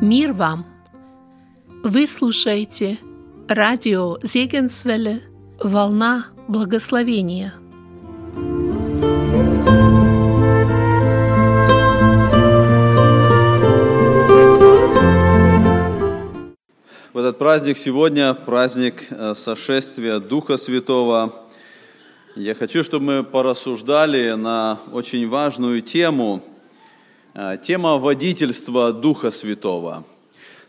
Мир вам! Вы слушаете радио Зегенсвелле «Волна благословения». Этот праздник сегодня, праздник э, сошествия Духа Святого, я хочу, чтобы мы порассуждали на очень важную тему, э, тема водительства Духа Святого.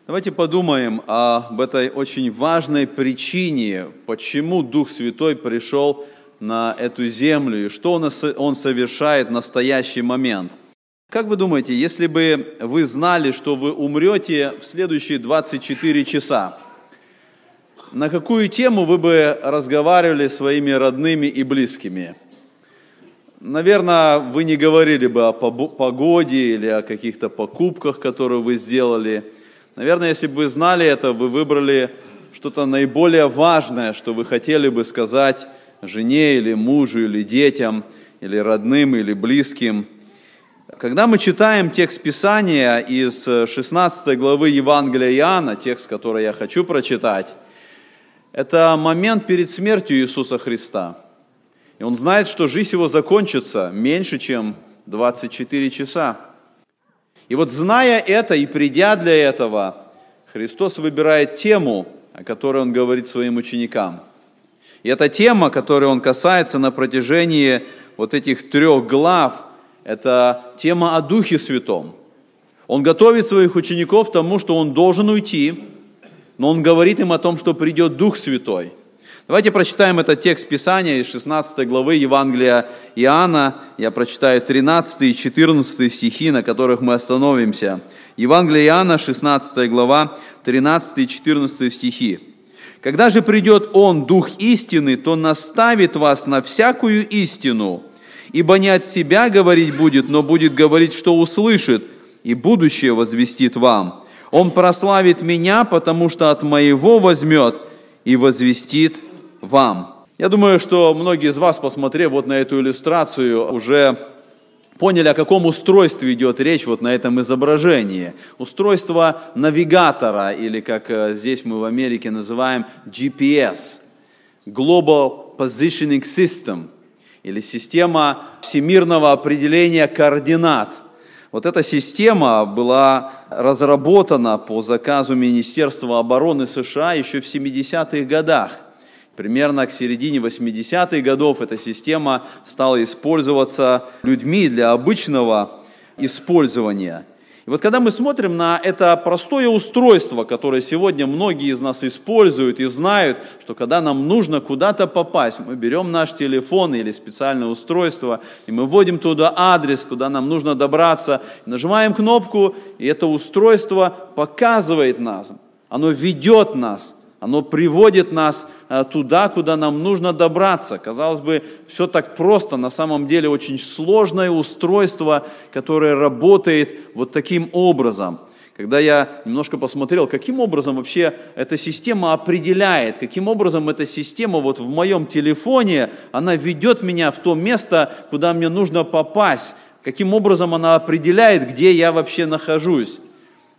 Давайте подумаем об этой очень важной причине, почему Дух Святой пришел на эту землю и что Он, совершает в настоящий момент. Как вы думаете, если бы вы знали, что вы умрете в следующие 24 часа, на какую тему вы бы разговаривали своими родными и близкими? Наверное, вы не говорили бы о погоде или о каких-то покупках, которые вы сделали. Наверное, если бы вы знали это, вы выбрали что-то наиболее важное, что вы хотели бы сказать жене или мужу, или детям, или родным, или близким. Когда мы читаем текст Писания из 16 главы Евангелия Иоанна, текст, который я хочу прочитать, это момент перед смертью Иисуса Христа. И он знает, что жизнь его закончится меньше, чем 24 часа. И вот зная это и придя для этого, Христос выбирает тему, о которой он говорит своим ученикам. И эта тема, которой он касается на протяжении вот этих трех глав, это тема о Духе Святом. Он готовит своих учеников к тому, что он должен уйти, но он говорит им о том, что придет Дух Святой. Давайте прочитаем этот текст Писания из 16 главы Евангелия Иоанна. Я прочитаю 13 и 14 стихи, на которых мы остановимся. Евангелие Иоанна, 16 глава, 13 и 14 стихи. «Когда же придет Он, Дух истины, то наставит вас на всякую истину, ибо не от себя говорить будет, но будет говорить, что услышит, и будущее возвестит вам. Он прославит меня, потому что от моего возьмет и возвестит вам». Я думаю, что многие из вас, посмотрев вот на эту иллюстрацию, уже поняли, о каком устройстве идет речь вот на этом изображении. Устройство навигатора, или как э, здесь мы в Америке называем GPS, Global Positioning System, или система всемирного определения координат. Вот эта система была разработана по заказу Министерства обороны США еще в 70-х годах – Примерно к середине 80-х годов эта система стала использоваться людьми для обычного использования. И вот когда мы смотрим на это простое устройство, которое сегодня многие из нас используют и знают, что когда нам нужно куда-то попасть, мы берем наш телефон или специальное устройство, и мы вводим туда адрес, куда нам нужно добраться, нажимаем кнопку, и это устройство показывает нас, оно ведет нас – оно приводит нас э, туда, куда нам нужно добраться. Казалось бы, все так просто, на самом деле очень сложное устройство, которое работает вот таким образом. Когда я немножко посмотрел, каким образом вообще эта система определяет, каким образом эта система вот в моем телефоне, она ведет меня в то место, куда мне нужно попасть, каким образом она определяет, где я вообще нахожусь.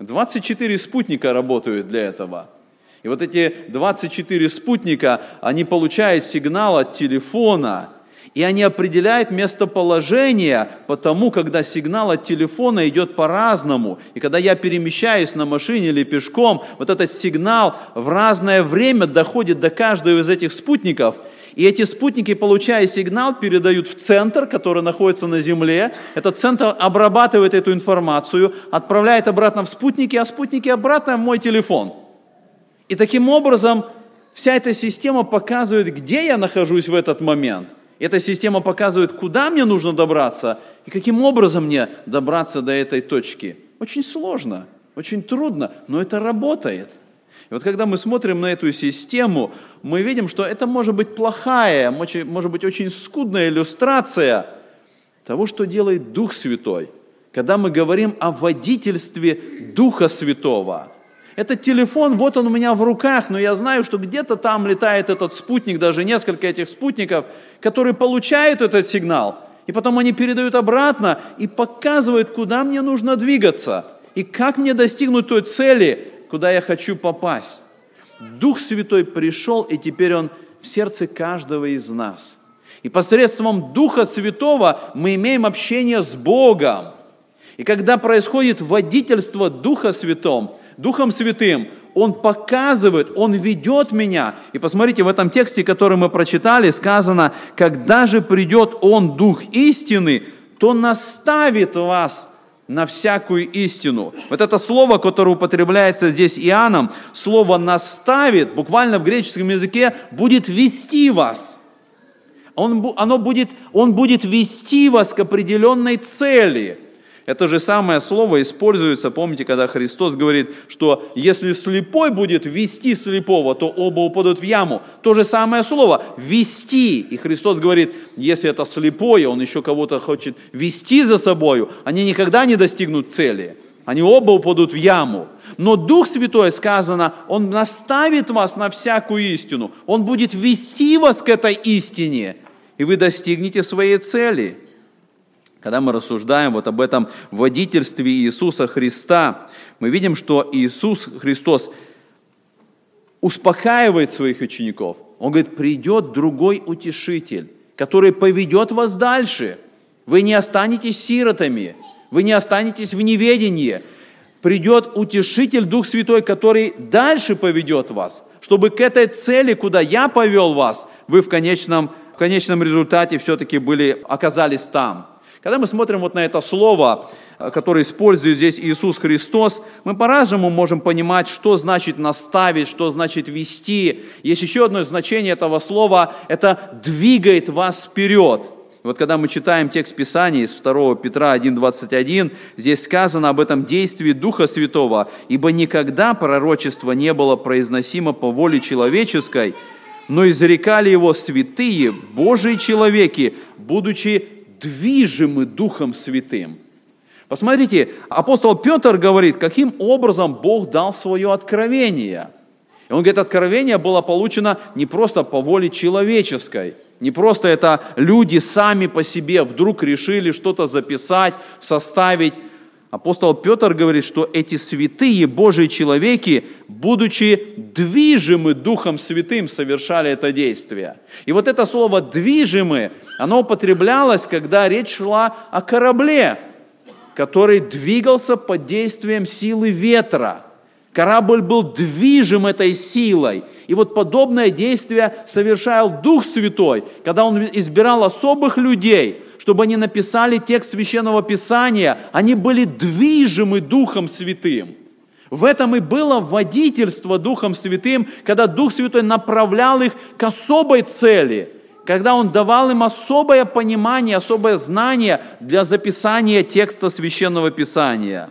24 спутника работают для этого – и вот эти 24 спутника, они получают сигнал от телефона, и они определяют местоположение, потому когда сигнал от телефона идет по-разному. И когда я перемещаюсь на машине или пешком, вот этот сигнал в разное время доходит до каждого из этих спутников. И эти спутники, получая сигнал, передают в центр, который находится на Земле. Этот центр обрабатывает эту информацию, отправляет обратно в спутники, а спутники обратно в мой телефон – и таким образом вся эта система показывает, где я нахожусь в этот момент. Эта система показывает, куда мне нужно добраться и каким образом мне добраться до этой точки. Очень сложно, очень трудно, но это работает. И вот когда мы смотрим на эту систему, мы видим, что это может быть плохая, может быть очень скудная иллюстрация того, что делает Дух Святой, когда мы говорим о водительстве Духа Святого. Этот телефон, вот он у меня в руках, но я знаю, что где-то там летает этот спутник, даже несколько этих спутников, которые получают этот сигнал, и потом они передают обратно и показывают, куда мне нужно двигаться, и как мне достигнуть той цели, куда я хочу попасть. Дух Святой пришел, и теперь Он в сердце каждого из нас. И посредством Духа Святого мы имеем общение с Богом. И когда происходит водительство Духа Святым, Духом Святым, Он показывает, Он ведет меня. И посмотрите, в этом тексте, который мы прочитали, сказано, когда же придет Он, Дух истины, то наставит вас на всякую истину. Вот это слово, которое употребляется здесь Иоанном, слово «наставит», буквально в греческом языке, будет вести вас. Он, оно будет, он будет вести вас к определенной цели – это же самое слово используется, помните, когда Христос говорит, что если слепой будет вести слепого, то оба упадут в яму. То же самое слово – вести. И Христос говорит, если это слепое, он еще кого-то хочет вести за собою, они никогда не достигнут цели. Они оба упадут в яму. Но Дух Святой, сказано, Он наставит вас на всякую истину. Он будет вести вас к этой истине, и вы достигнете своей цели – когда мы рассуждаем вот об этом водительстве Иисуса Христа, мы видим, что Иисус Христос успокаивает своих учеников. Он говорит, придет другой утешитель, который поведет вас дальше. Вы не останетесь сиротами, вы не останетесь в неведении. Придет утешитель, Дух Святой, который дальше поведет вас, чтобы к этой цели, куда я повел вас, вы в конечном, в конечном результате все-таки были, оказались там. Когда мы смотрим вот на это слово, э, которое использует здесь Иисус Христос, мы по-разному можем понимать, что значит наставить, что значит вести. Есть еще одно значение этого слова – это двигает вас вперед. Вот когда мы читаем текст Писания из 2 Петра 1.21, здесь сказано об этом действии Духа Святого, «Ибо никогда пророчество не было произносимо по воле человеческой, но изрекали его святые, Божьи человеки, будучи движимы Духом Святым. Посмотрите, апостол Петр говорит, каким образом Бог дал свое откровение. И он говорит, откровение было получено не просто по воле человеческой, не просто это люди сами по себе вдруг решили что-то записать, составить, Апостол Петр говорит, что эти святые Божьи человеки, будучи движимы Духом Святым, совершали это действие. И вот это слово «движимы», оно употреблялось, когда речь шла о корабле, который двигался под действием силы ветра. Корабль был движим этой силой. И вот подобное действие совершал Дух Святой, когда Он избирал особых людей – чтобы они написали текст Священного Писания, они были движимы Духом Святым. В этом и было водительство Духом Святым, когда Дух Святой направлял их к особой цели, когда Он давал им особое понимание, особое знание для записания текста Священного Писания.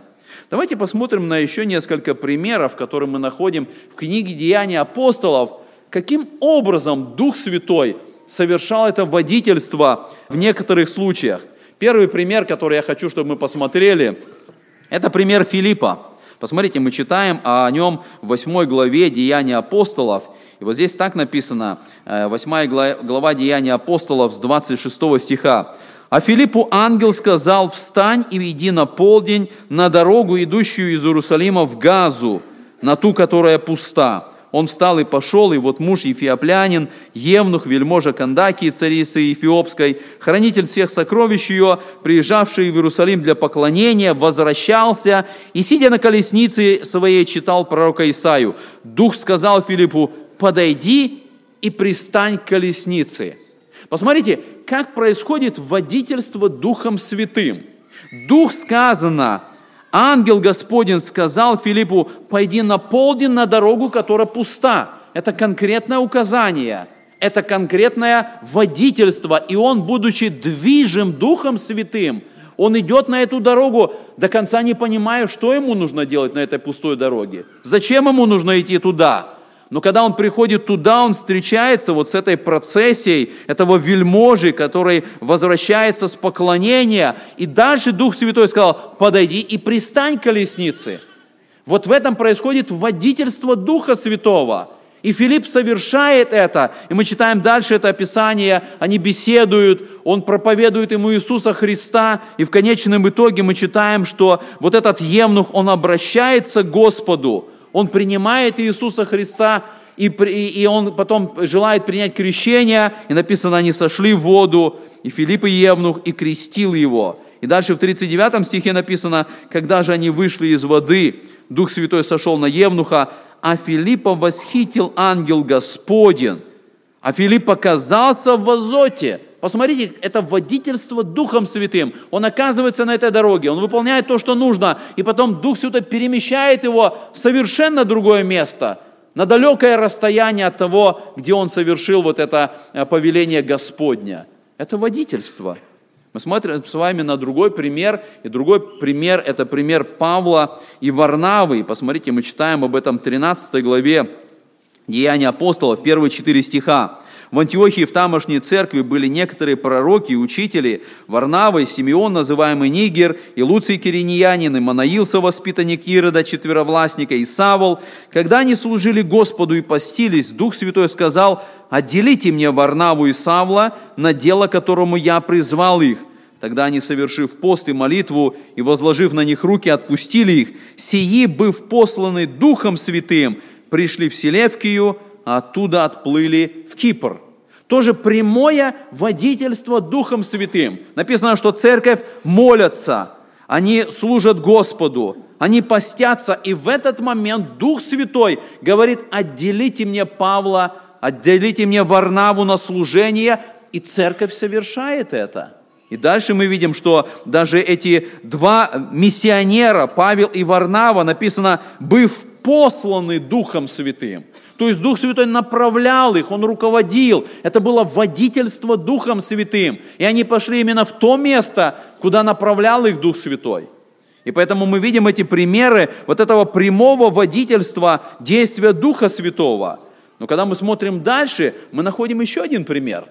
Давайте посмотрим на еще несколько примеров, которые мы находим в книге «Деяния апостолов», каким образом Дух Святой – совершал это водительство в некоторых случаях. Первый пример, который я хочу, чтобы мы посмотрели, это пример Филиппа. Посмотрите, мы читаем о нем в 8 главе Деяния апостолов. И вот здесь так написано, 8 э, глава Деяния апостолов с 26 стиха. А Филиппу ангел сказал, встань и иди на полдень на дорогу, идущую из Иерусалима в Газу, на ту, которая пуста он встал и пошел, и вот муж Ефиоплянин, Евнух, вельможа Кандакии, царицы Ефиопской, хранитель всех сокровищ ее, приезжавший в Иерусалим для поклонения, возвращался и, сидя на колеснице своей, читал пророка Исаию. Дух сказал Филиппу, подойди и пристань к колеснице. Посмотрите, как происходит водительство Духом Святым. Дух сказано, ангел Господень сказал Филиппу, пойди на полдень на дорогу, которая пуста. Это конкретное указание, это конкретное водительство. И он, будучи движим Духом Святым, он идет на эту дорогу, до конца не понимая, что ему нужно делать на этой пустой дороге. Зачем ему нужно идти туда? Но когда он приходит туда, он встречается вот с этой процессией этого вельможи, который возвращается с поклонения. И дальше Дух Святой сказал, подойди и пристань к колеснице. Вот в этом происходит водительство Духа Святого. И Филипп совершает это. И мы читаем дальше это описание. Они беседуют, он проповедует ему Иисуса Христа. И в конечном итоге мы читаем, что вот этот евнух, он обращается к Господу он принимает Иисуса Христа, и, и он потом желает принять крещение, и написано, они сошли в воду, и Филипп и Евнух, и крестил его. И дальше в 39 стихе написано, когда же они вышли из воды, Дух Святой сошел на Евнуха, а Филиппа восхитил ангел Господень, а Филипп оказался в Азоте – Посмотрите, это водительство Духом Святым. Он оказывается на этой дороге, он выполняет то, что нужно, и потом Дух Святой перемещает его в совершенно другое место, на далекое расстояние от того, где он совершил вот это э, повеление Господня. Это водительство. Мы смотрим с вами на другой пример, и другой пример – это пример Павла и Варнавы. посмотрите, мы читаем об этом в 13 главе Деяния апостолов, первые четыре стиха. В Антиохии в тамошней церкви были некоторые пророки и учители, Варнава и Симеон, называемый Нигер, и Луций Кириньянин, и Манаил, воспитанник Ирода, четверовластника, и Савол. Когда они служили Господу и постились, Дух Святой сказал, «Отделите мне Варнаву и Савла на дело, которому я призвал их». Тогда они, совершив пост и молитву и возложив на них руки, отпустили их. Сии, быв посланы Духом Святым, пришли в Селевкию, а оттуда отплыли в Кипр. Тоже прямое водительство Духом Святым. Написано, что церковь молится, они служат Господу, они постятся, и в этот момент Дух Святой говорит, отделите мне Павла, отделите мне Варнаву на служение, и церковь совершает это. И дальше мы видим, что даже эти два миссионера, Павел и Варнава, написано, быв посланы Духом Святым. То есть Дух Святой направлял их, Он руководил. Это было водительство Духом Святым. И они пошли именно в то место, куда направлял их Дух Святой. И поэтому мы видим эти примеры вот этого прямого водительства действия Духа Святого. Но когда мы смотрим дальше, мы находим еще один пример.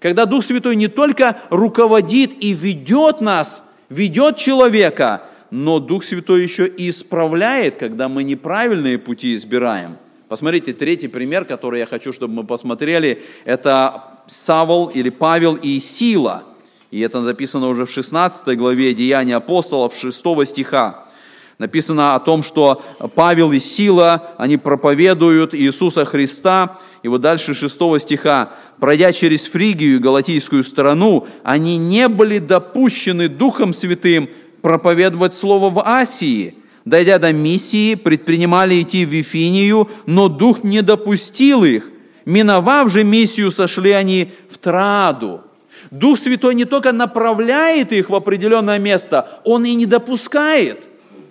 Когда Дух Святой не только руководит и ведет нас, ведет человека, но Дух Святой еще и исправляет, когда мы неправильные пути избираем. Посмотрите, третий пример, который я хочу, чтобы мы посмотрели, это Савол или Павел и Сила. И это записано уже в 16 главе Деяния апостолов, 6 стиха. Написано о том, что Павел и Сила, они проповедуют Иисуса Христа. И вот дальше 6 стиха. «Пройдя через Фригию Галатийскую страну, они не были допущены Духом Святым проповедовать Слово в Асии» дойдя до миссии, предпринимали идти в Вифинию, но Дух не допустил их. Миновав же миссию, сошли они в Траду. Дух Святой не только направляет их в определенное место, Он и не допускает.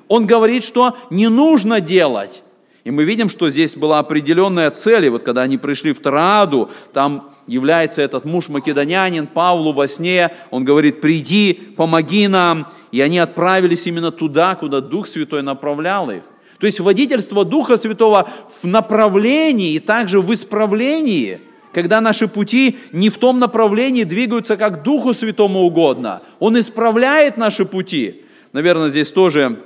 Он говорит, что не нужно делать. И мы видим, что здесь была определенная цель. И вот когда они пришли в Траду, там является этот муж македонянин Павлу во сне, он говорит, приди, помоги нам. И они отправились именно туда, куда Дух Святой направлял их. То есть водительство Духа Святого в направлении и также в исправлении, когда наши пути не в том направлении двигаются, как Духу Святому угодно. Он исправляет наши пути. Наверное, здесь тоже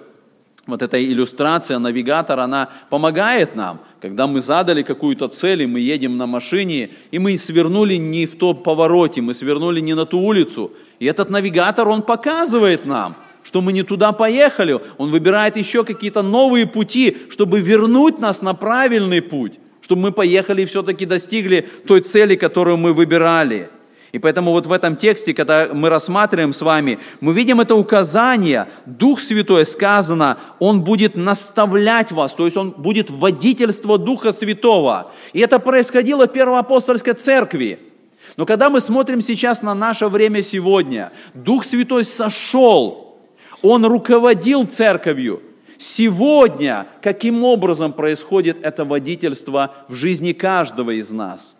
вот эта иллюстрация, навигатор, она помогает нам, когда мы задали какую-то цель, и мы едем на машине, и мы свернули не в том повороте, мы свернули не на ту улицу. И этот навигатор, он показывает нам, что мы не туда поехали, он выбирает еще какие-то новые пути, чтобы вернуть нас на правильный путь, чтобы мы поехали и все-таки достигли той цели, которую мы выбирали – и поэтому вот в этом тексте, когда мы рассматриваем с вами, мы видим это указание, Дух Святой сказано, Он будет наставлять вас, то есть Он будет водительство Духа Святого. И это происходило в Первоапостольской церкви. Но когда мы смотрим сейчас на наше время сегодня, Дух Святой сошел, Он руководил церковью. Сегодня каким образом происходит это водительство в жизни каждого из нас?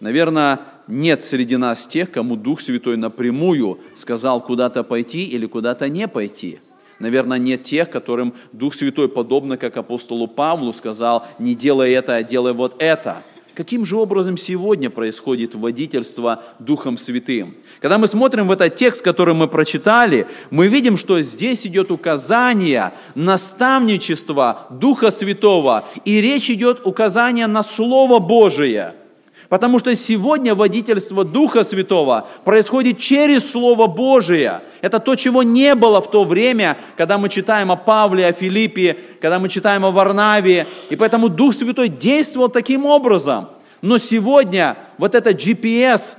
Наверное, нет среди нас тех, кому Дух Святой напрямую сказал куда-то пойти или куда-то не пойти. Наверное, нет тех, которым Дух Святой, подобно как апостолу Павлу, сказал, не делай это, а делай вот это. Каким же образом сегодня происходит водительство Духом Святым? Когда мы смотрим в этот текст, который мы прочитали, мы видим, что здесь идет указание наставничества Духа Святого, и речь идет указание на Слово Божие – Потому что сегодня водительство Духа Святого происходит через Слово Божие. Это то, чего не было в то время, когда мы читаем о Павле, о Филиппе, когда мы читаем о Варнаве. И поэтому Дух Святой действовал таким образом. Но сегодня вот это GPS,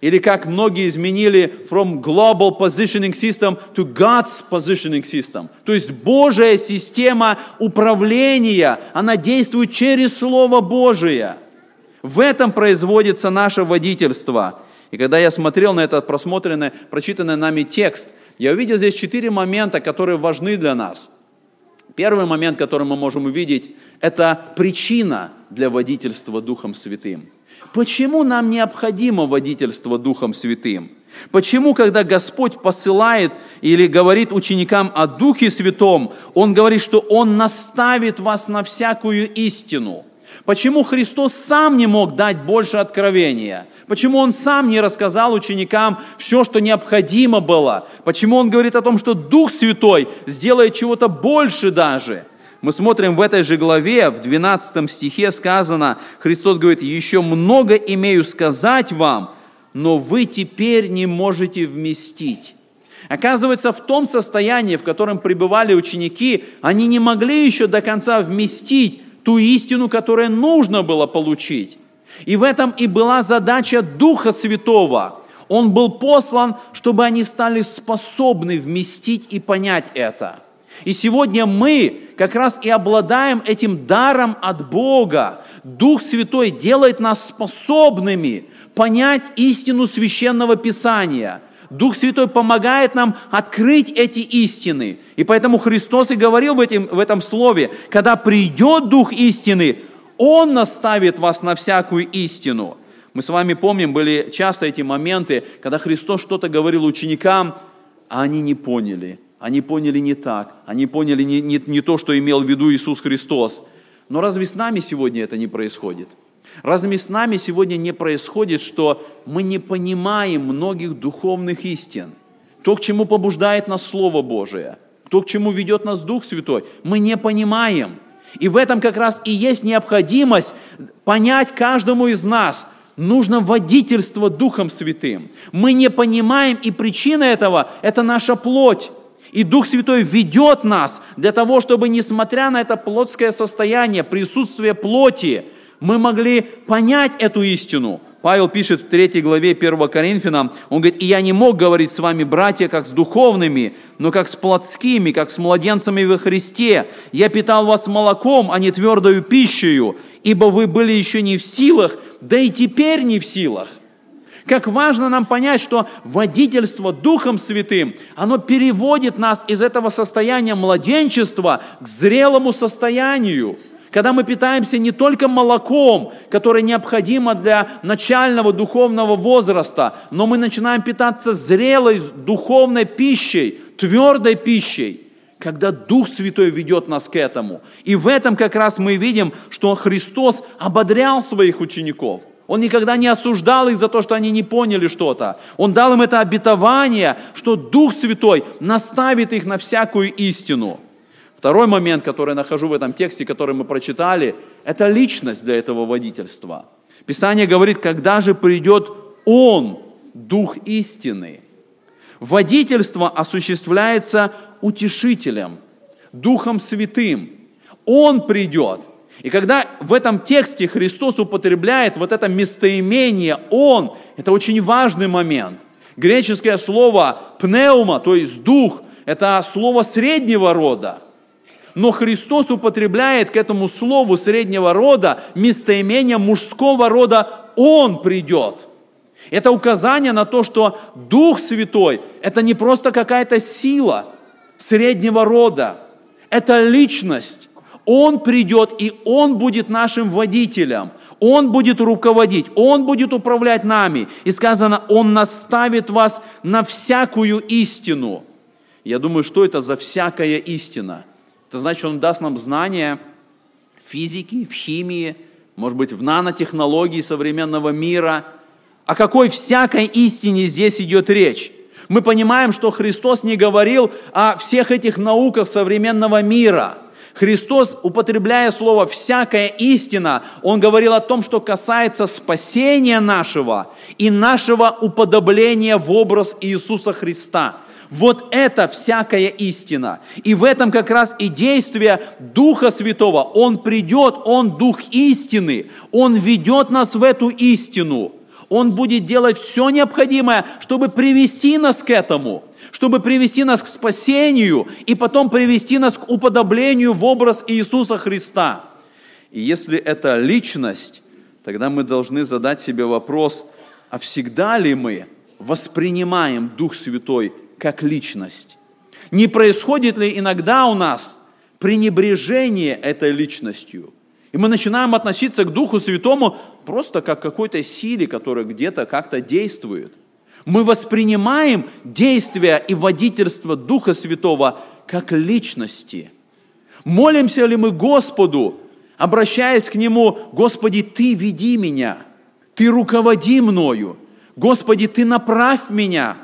или как многие изменили from global positioning system to God's positioning system. То есть Божья система управления, она действует через Слово Божие – в этом производится наше водительство. И когда я смотрел на этот просмотренный, прочитанный нами текст, я увидел здесь четыре момента, которые важны для нас. Первый момент, который мы можем увидеть, это причина для водительства Духом Святым. Почему нам необходимо водительство Духом Святым? Почему, когда Господь посылает или говорит ученикам о Духе Святом, Он говорит, что Он наставит вас на всякую истину – Почему Христос сам не мог дать больше откровения? Почему Он сам не рассказал ученикам все, что необходимо было? Почему Он говорит о том, что Дух Святой сделает чего-то больше даже? Мы смотрим в этой же главе, в 12 стихе сказано, Христос говорит, «Еще много имею сказать вам, но вы теперь не можете вместить». Оказывается, в том состоянии, в котором пребывали ученики, они не могли еще до конца вместить ту истину, которую нужно было получить. И в этом и была задача Духа Святого. Он был послан, чтобы они стали способны вместить и понять это. И сегодня мы как раз и обладаем этим даром от Бога. Дух Святой делает нас способными понять истину священного Писания – Дух Святой помогает нам открыть эти истины. И поэтому Христос и говорил в, этом, в этом слове, когда придет Дух истины, Он наставит вас на всякую истину. Мы с вами помним, были часто эти моменты, когда Христос что-то говорил ученикам, а они не поняли. Они поняли не так. Они поняли не, не, не то, что имел в виду Иисус Христос. Но разве с нами сегодня это не происходит? Разве с нами сегодня не происходит, что мы не понимаем многих духовных истин? То, к чему побуждает нас Слово Божие, то, к чему ведет нас Дух Святой, мы не понимаем. И в этом как раз и есть необходимость понять каждому из нас, нужно водительство Духом Святым. Мы не понимаем, и причина этого – это наша плоть. И Дух Святой ведет нас для того, чтобы, несмотря на это плотское состояние, присутствие плоти, мы могли понять эту истину. Павел пишет в 3 главе 1 Коринфянам, он говорит, «И я не мог говорить с вами, братья, как с духовными, но как с плотскими, как с младенцами во Христе. Я питал вас молоком, а не твердою пищей, ибо вы были еще не в силах, да и теперь не в силах». Как важно нам понять, что водительство Духом Святым, оно переводит нас из этого состояния младенчества к зрелому состоянию – когда мы питаемся не только молоком, которое необходимо для начального духовного возраста, но мы начинаем питаться зрелой духовной пищей, твердой пищей, когда Дух Святой ведет нас к этому. И в этом как раз мы видим, что Христос ободрял своих учеников. Он никогда не осуждал их за то, что они не поняли что-то. Он дал им это обетование, что Дух Святой наставит их на всякую истину – Второй момент, который я нахожу в этом тексте, который мы прочитали, это личность для этого водительства. Писание говорит, когда же придет Он, Дух истины. Водительство осуществляется утешителем, Духом Святым. Он придет. И когда в этом тексте Христос употребляет вот это местоимение «Он», это очень важный момент. Греческое слово «пнеума», то есть «дух», это слово среднего рода – но Христос употребляет к этому слову среднего рода местоимение мужского рода «Он придет». Это указание на то, что Дух Святой – это не просто какая-то сила среднего рода, это личность. Он придет, и Он будет нашим водителем. Он будет руководить, Он будет управлять нами. И сказано, Он наставит вас на всякую истину – Я думаю, что это за всякая истина? Это значит, Он даст нам знания в физике, в химии, может быть, в нанотехнологии современного мира. О какой всякой истине здесь идет речь? Мы понимаем, что Христос не говорил о всех этих науках современного мира – Христос, употребляя слово «всякая истина», Он говорил о том, что касается спасения нашего и нашего уподобления в образ Иисуса Христа. Вот это всякая истина. И в этом как раз и действие Духа Святого. Он придет, Он Дух истины. Он ведет нас в эту истину. Он будет делать все необходимое, чтобы привести нас к этому – чтобы привести нас к спасению и потом привести нас к уподоблению в образ Иисуса Христа. И если это личность, тогда мы должны задать себе вопрос, а всегда ли мы воспринимаем Дух Святой как личность? Не происходит ли иногда у нас пренебрежение этой личностью? И мы начинаем относиться к Духу Святому просто как к какой-то силе, которая где-то как-то действует – мы воспринимаем действия и водительство Духа Святого как личности. Молимся ли мы Господу, обращаясь к Нему, Господи, Ты веди меня, Ты руководи мною, Господи, Ты направь меня,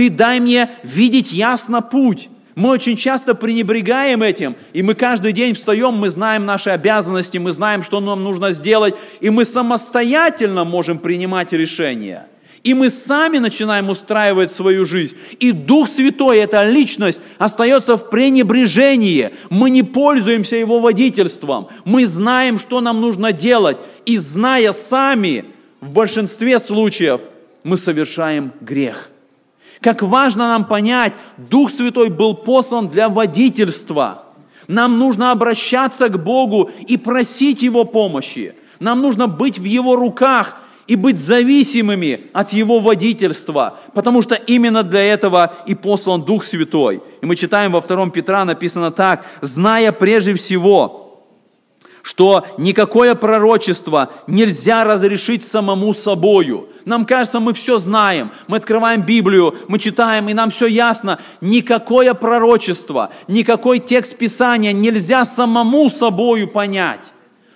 Ты дай мне видеть ясно путь. Мы очень часто пренебрегаем этим, и мы каждый день встаем, мы знаем наши обязанности, мы знаем, что нам нужно сделать, и мы самостоятельно можем принимать решения – и мы сами начинаем устраивать свою жизнь. И Дух Святой, эта личность, остается в пренебрежении. Мы не пользуемся Его водительством. Мы знаем, что нам нужно делать. И зная сами, в большинстве случаев, мы совершаем грех. Как важно нам понять, Дух Святой был послан для водительства. Нам нужно обращаться к Богу и просить Его помощи. Нам нужно быть в Его руках – и быть зависимыми от Его водительства, потому что именно для этого и послан Дух Святой. И мы читаем во втором Петра написано так, «Зная прежде всего, что никакое пророчество нельзя разрешить самому собою». Нам кажется, мы все знаем, мы открываем Библию, мы читаем, и нам все ясно. Никакое пророчество, никакой текст Писания нельзя самому собою понять.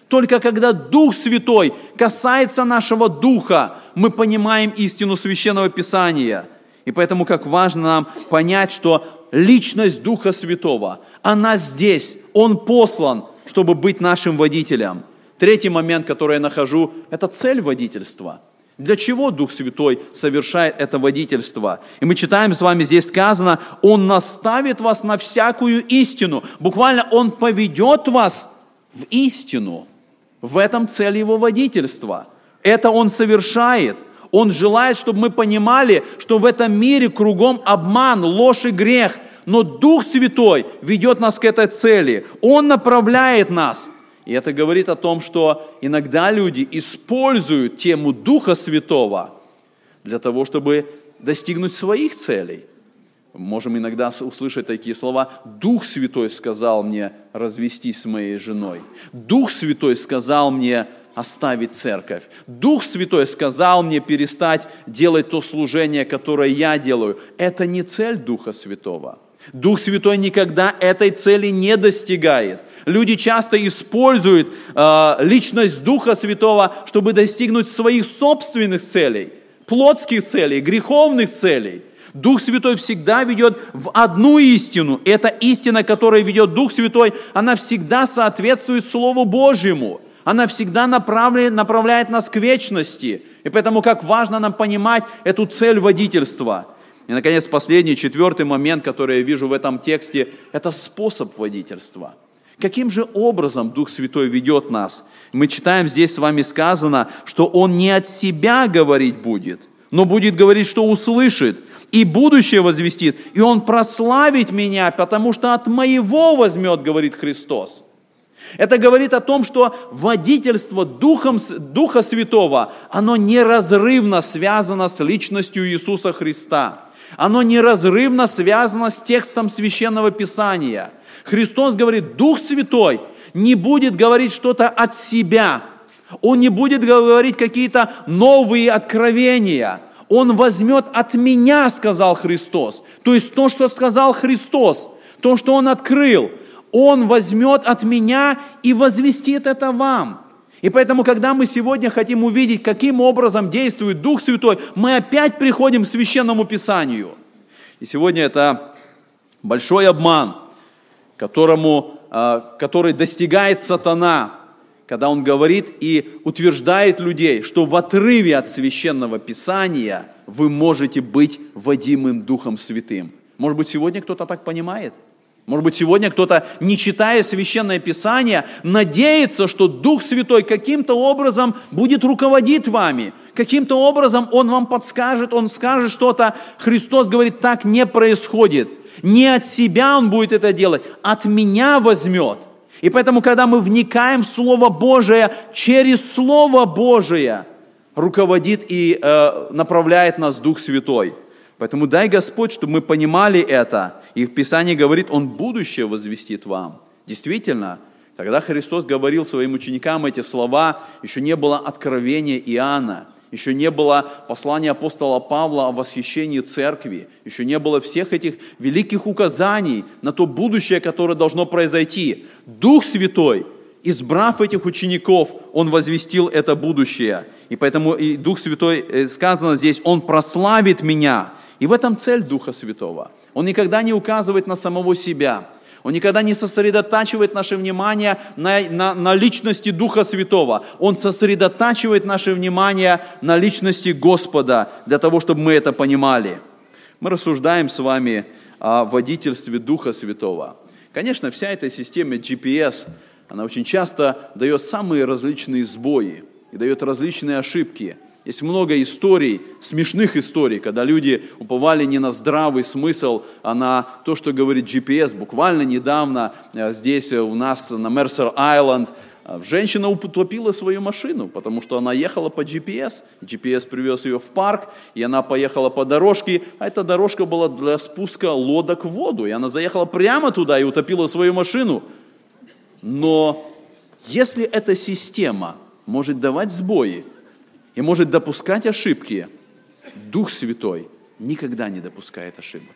Только когда Дух Святой касается нашего духа, мы понимаем истину Священного Писания. И поэтому как важно нам понять, что личность Духа Святого, она здесь, Он послан, чтобы быть нашим водителем. Третий момент, который я нахожу, это цель водительства. Для чего Дух Святой совершает это водительство? И мы читаем с вами, здесь сказано, Он наставит вас на всякую истину. Буквально Он поведет вас в истину. В этом цель его водительства. Это он совершает. Он желает, чтобы мы понимали, что в этом мире кругом обман, ложь и грех. Но Дух Святой ведет нас к этой цели. Он направляет нас. И это говорит о том, что иногда люди используют тему Духа Святого для того, чтобы достигнуть своих целей – Можем иногда услышать такие слова. Дух Святой сказал мне развестись с моей женой. Дух Святой сказал мне оставить церковь. Дух Святой сказал мне перестать делать то служение, которое я делаю. Это не цель Духа Святого. Дух Святой никогда этой цели не достигает. Люди часто используют э, личность Духа Святого, чтобы достигнуть своих собственных целей, плотских целей, греховных целей – Дух Святой всегда ведет в одну истину. Эта истина, которая ведет Дух Святой, она всегда соответствует Слову Божьему. Она всегда направляет, направляет нас к вечности. И поэтому как важно нам понимать эту цель водительства. И, наконец, последний, четвертый момент, который я вижу в этом тексте, это способ водительства. Каким же образом Дух Святой ведет нас? Мы читаем здесь с вами сказано, что Он не от себя говорить будет, но будет говорить, что услышит, и будущее возвестит, и Он прославит меня, потому что от моего возьмет, говорит Христос. Это говорит о том, что водительство Духом, Духа Святого, оно неразрывно связано с личностью Иисуса Христа. Оно неразрывно связано с текстом Священного Писания. Христос говорит, Дух Святой не будет говорить что-то от себя. Он не будет говорить какие-то новые откровения – Он возьмет от меня, сказал Христос. То есть то, что сказал Христос, то, что Он открыл, Он возьмет от меня и возвестит это вам. И поэтому, когда мы сегодня хотим увидеть, каким образом действует Дух Святой, мы опять приходим к Священному Писанию. И сегодня это большой обман, которому, а, который достигает сатана, когда он говорит и утверждает людей, что в отрыве от Священного Писания вы можете быть водимым Духом Святым. Может быть, сегодня кто-то так понимает? Может быть, сегодня кто-то, не читая Священное Писание, надеется, что Дух Святой каким-то образом будет руководить вами, каким-то образом Он вам подскажет, Он скажет что-то. Христос говорит, так не происходит. Не от себя Он будет это делать, от меня возьмет. И поэтому, когда мы вникаем в Слово Божие, через Слово Божие руководит и э, направляет нас Дух Святой – Поэтому дай Господь, чтобы мы понимали это. И Писание говорит, Он будущее возвестит вам. Действительно, когда Христос говорил своим ученикам эти слова, еще не было откровения Иоанна, еще не было послания апостола Павла о восхищении церкви, еще не было всех этих великих указаний на то будущее, которое должно произойти. Дух Святой, избрав этих учеников, Он возвестил это будущее. И поэтому и Дух Святой, э, сказано здесь, Он прославит меня – и в этом цель Духа Святого. Он никогда не указывает на самого себя. Он никогда не сосредотачивает наше внимание на, на, на личности Духа Святого. Он сосредотачивает наше внимание на личности Господа, для того, чтобы мы это понимали. Мы рассуждаем с вами о водительстве Духа Святого. Конечно, вся эта система GPS, она очень часто дает самые различные сбои и дает различные ошибки – есть много историй, смешных историй, когда люди уповали не на здравый смысл, а на то, что говорит GPS. Буквально недавно э, здесь э, у нас на Мерсер-Айленд э, женщина утопила свою машину, потому что она ехала по GPS. GPS привез ее в парк, и она поехала по дорожке, а эта дорожка была для спуска лодок в воду. И она заехала прямо туда и утопила свою машину. Но если эта система может давать сбои, и может допускать ошибки, Дух Святой никогда не допускает ошибок.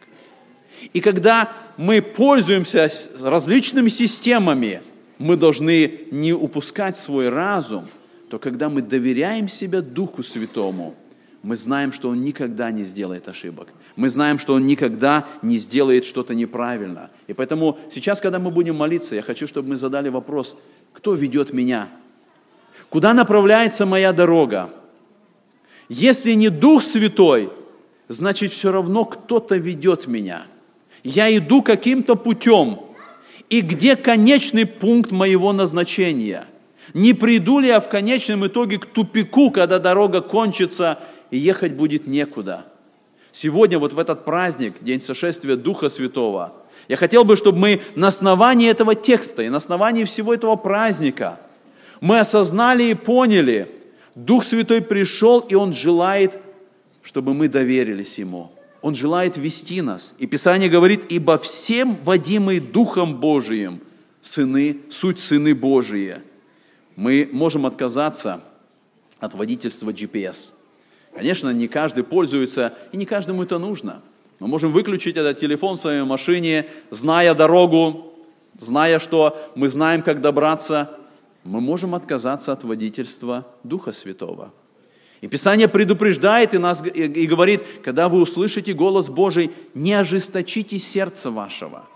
И когда мы пользуемся различными системами, мы должны не упускать свой разум, то когда мы доверяем себя Духу Святому, мы знаем, что Он никогда не сделает ошибок. Мы знаем, что Он никогда не сделает что-то неправильно. И поэтому сейчас, когда мы будем молиться, я хочу, чтобы мы задали вопрос, кто ведет меня? Куда направляется моя дорога? Если не Дух Святой, значит все равно кто-то ведет меня. Я иду каким-то путем. И где конечный пункт моего назначения? Не приду ли я в конечном итоге к тупику, когда дорога кончится и ехать будет некуда? Сегодня, вот в этот праздник, День сошествия Духа Святого, я хотел бы, чтобы мы на основании этого текста и на основании всего этого праздника мы осознали и поняли – Дух Святой пришел, и Он желает, чтобы мы доверились Ему. Он желает вести нас. И Писание говорит, ибо всем водимые Духом Божиим сыны, суть сыны Божии. Мы можем отказаться от водительства GPS. Конечно, не каждый пользуется, и не каждому это нужно. Мы можем выключить этот телефон в своей машине, зная дорогу, зная, что мы знаем, как добраться мы можем отказаться от водительства Духа Святого. И Писание предупреждает и, нас, и говорит, когда вы услышите голос Божий, не ожесточите сердце вашего.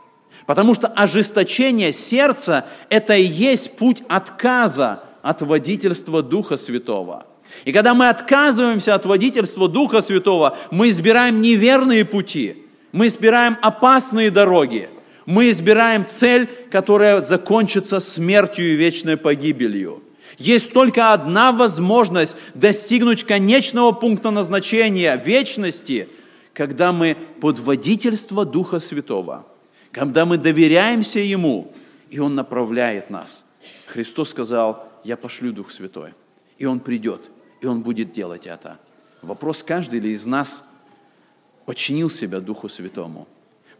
Потому что ожесточение сердца – это и есть путь отказа от водительства Духа Святого. И когда мы отказываемся от водительства Духа Святого, мы избираем неверные пути, мы избираем опасные дороги – мы избираем цель, которая закончится смертью и вечной погибелью. Есть только одна возможность достигнуть конечного пункта назначения вечности, когда мы под водительство Духа Святого, когда мы доверяемся Ему, и Он направляет нас. Христос сказал, я пошлю Дух Святой, и Он придет, и Он будет делать это. Вопрос, каждый ли из нас подчинил себя Духу Святому –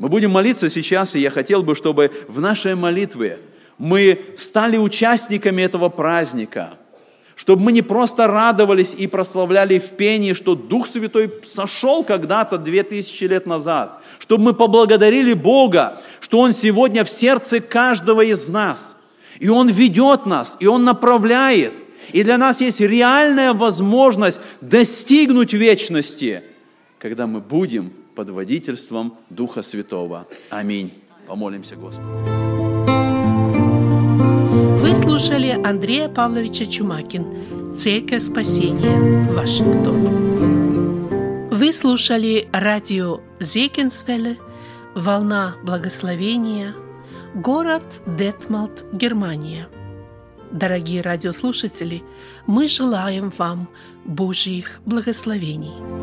мы будем молиться сейчас, и я хотел бы, чтобы в нашей молитве мы стали участниками этого праздника, чтобы мы не просто радовались и прославляли в пении, что Дух Святой сошел когда-то две тысячи лет назад, чтобы мы поблагодарили Бога, что Он сегодня в сердце каждого из нас, и Он ведет нас, и Он направляет, и для нас есть реальная возможность достигнуть вечности, когда мы будем под водительством Духа Святого. Аминь. Помолимся Господу. Вы слушали Андрея Павловича Чумакин, Церковь Спасения, Вашингтон. Вы слушали радио Зекинсвелле, Волна Благословения, город Детмалт, Германия. Дорогие радиослушатели, мы желаем вам Божьих благословений.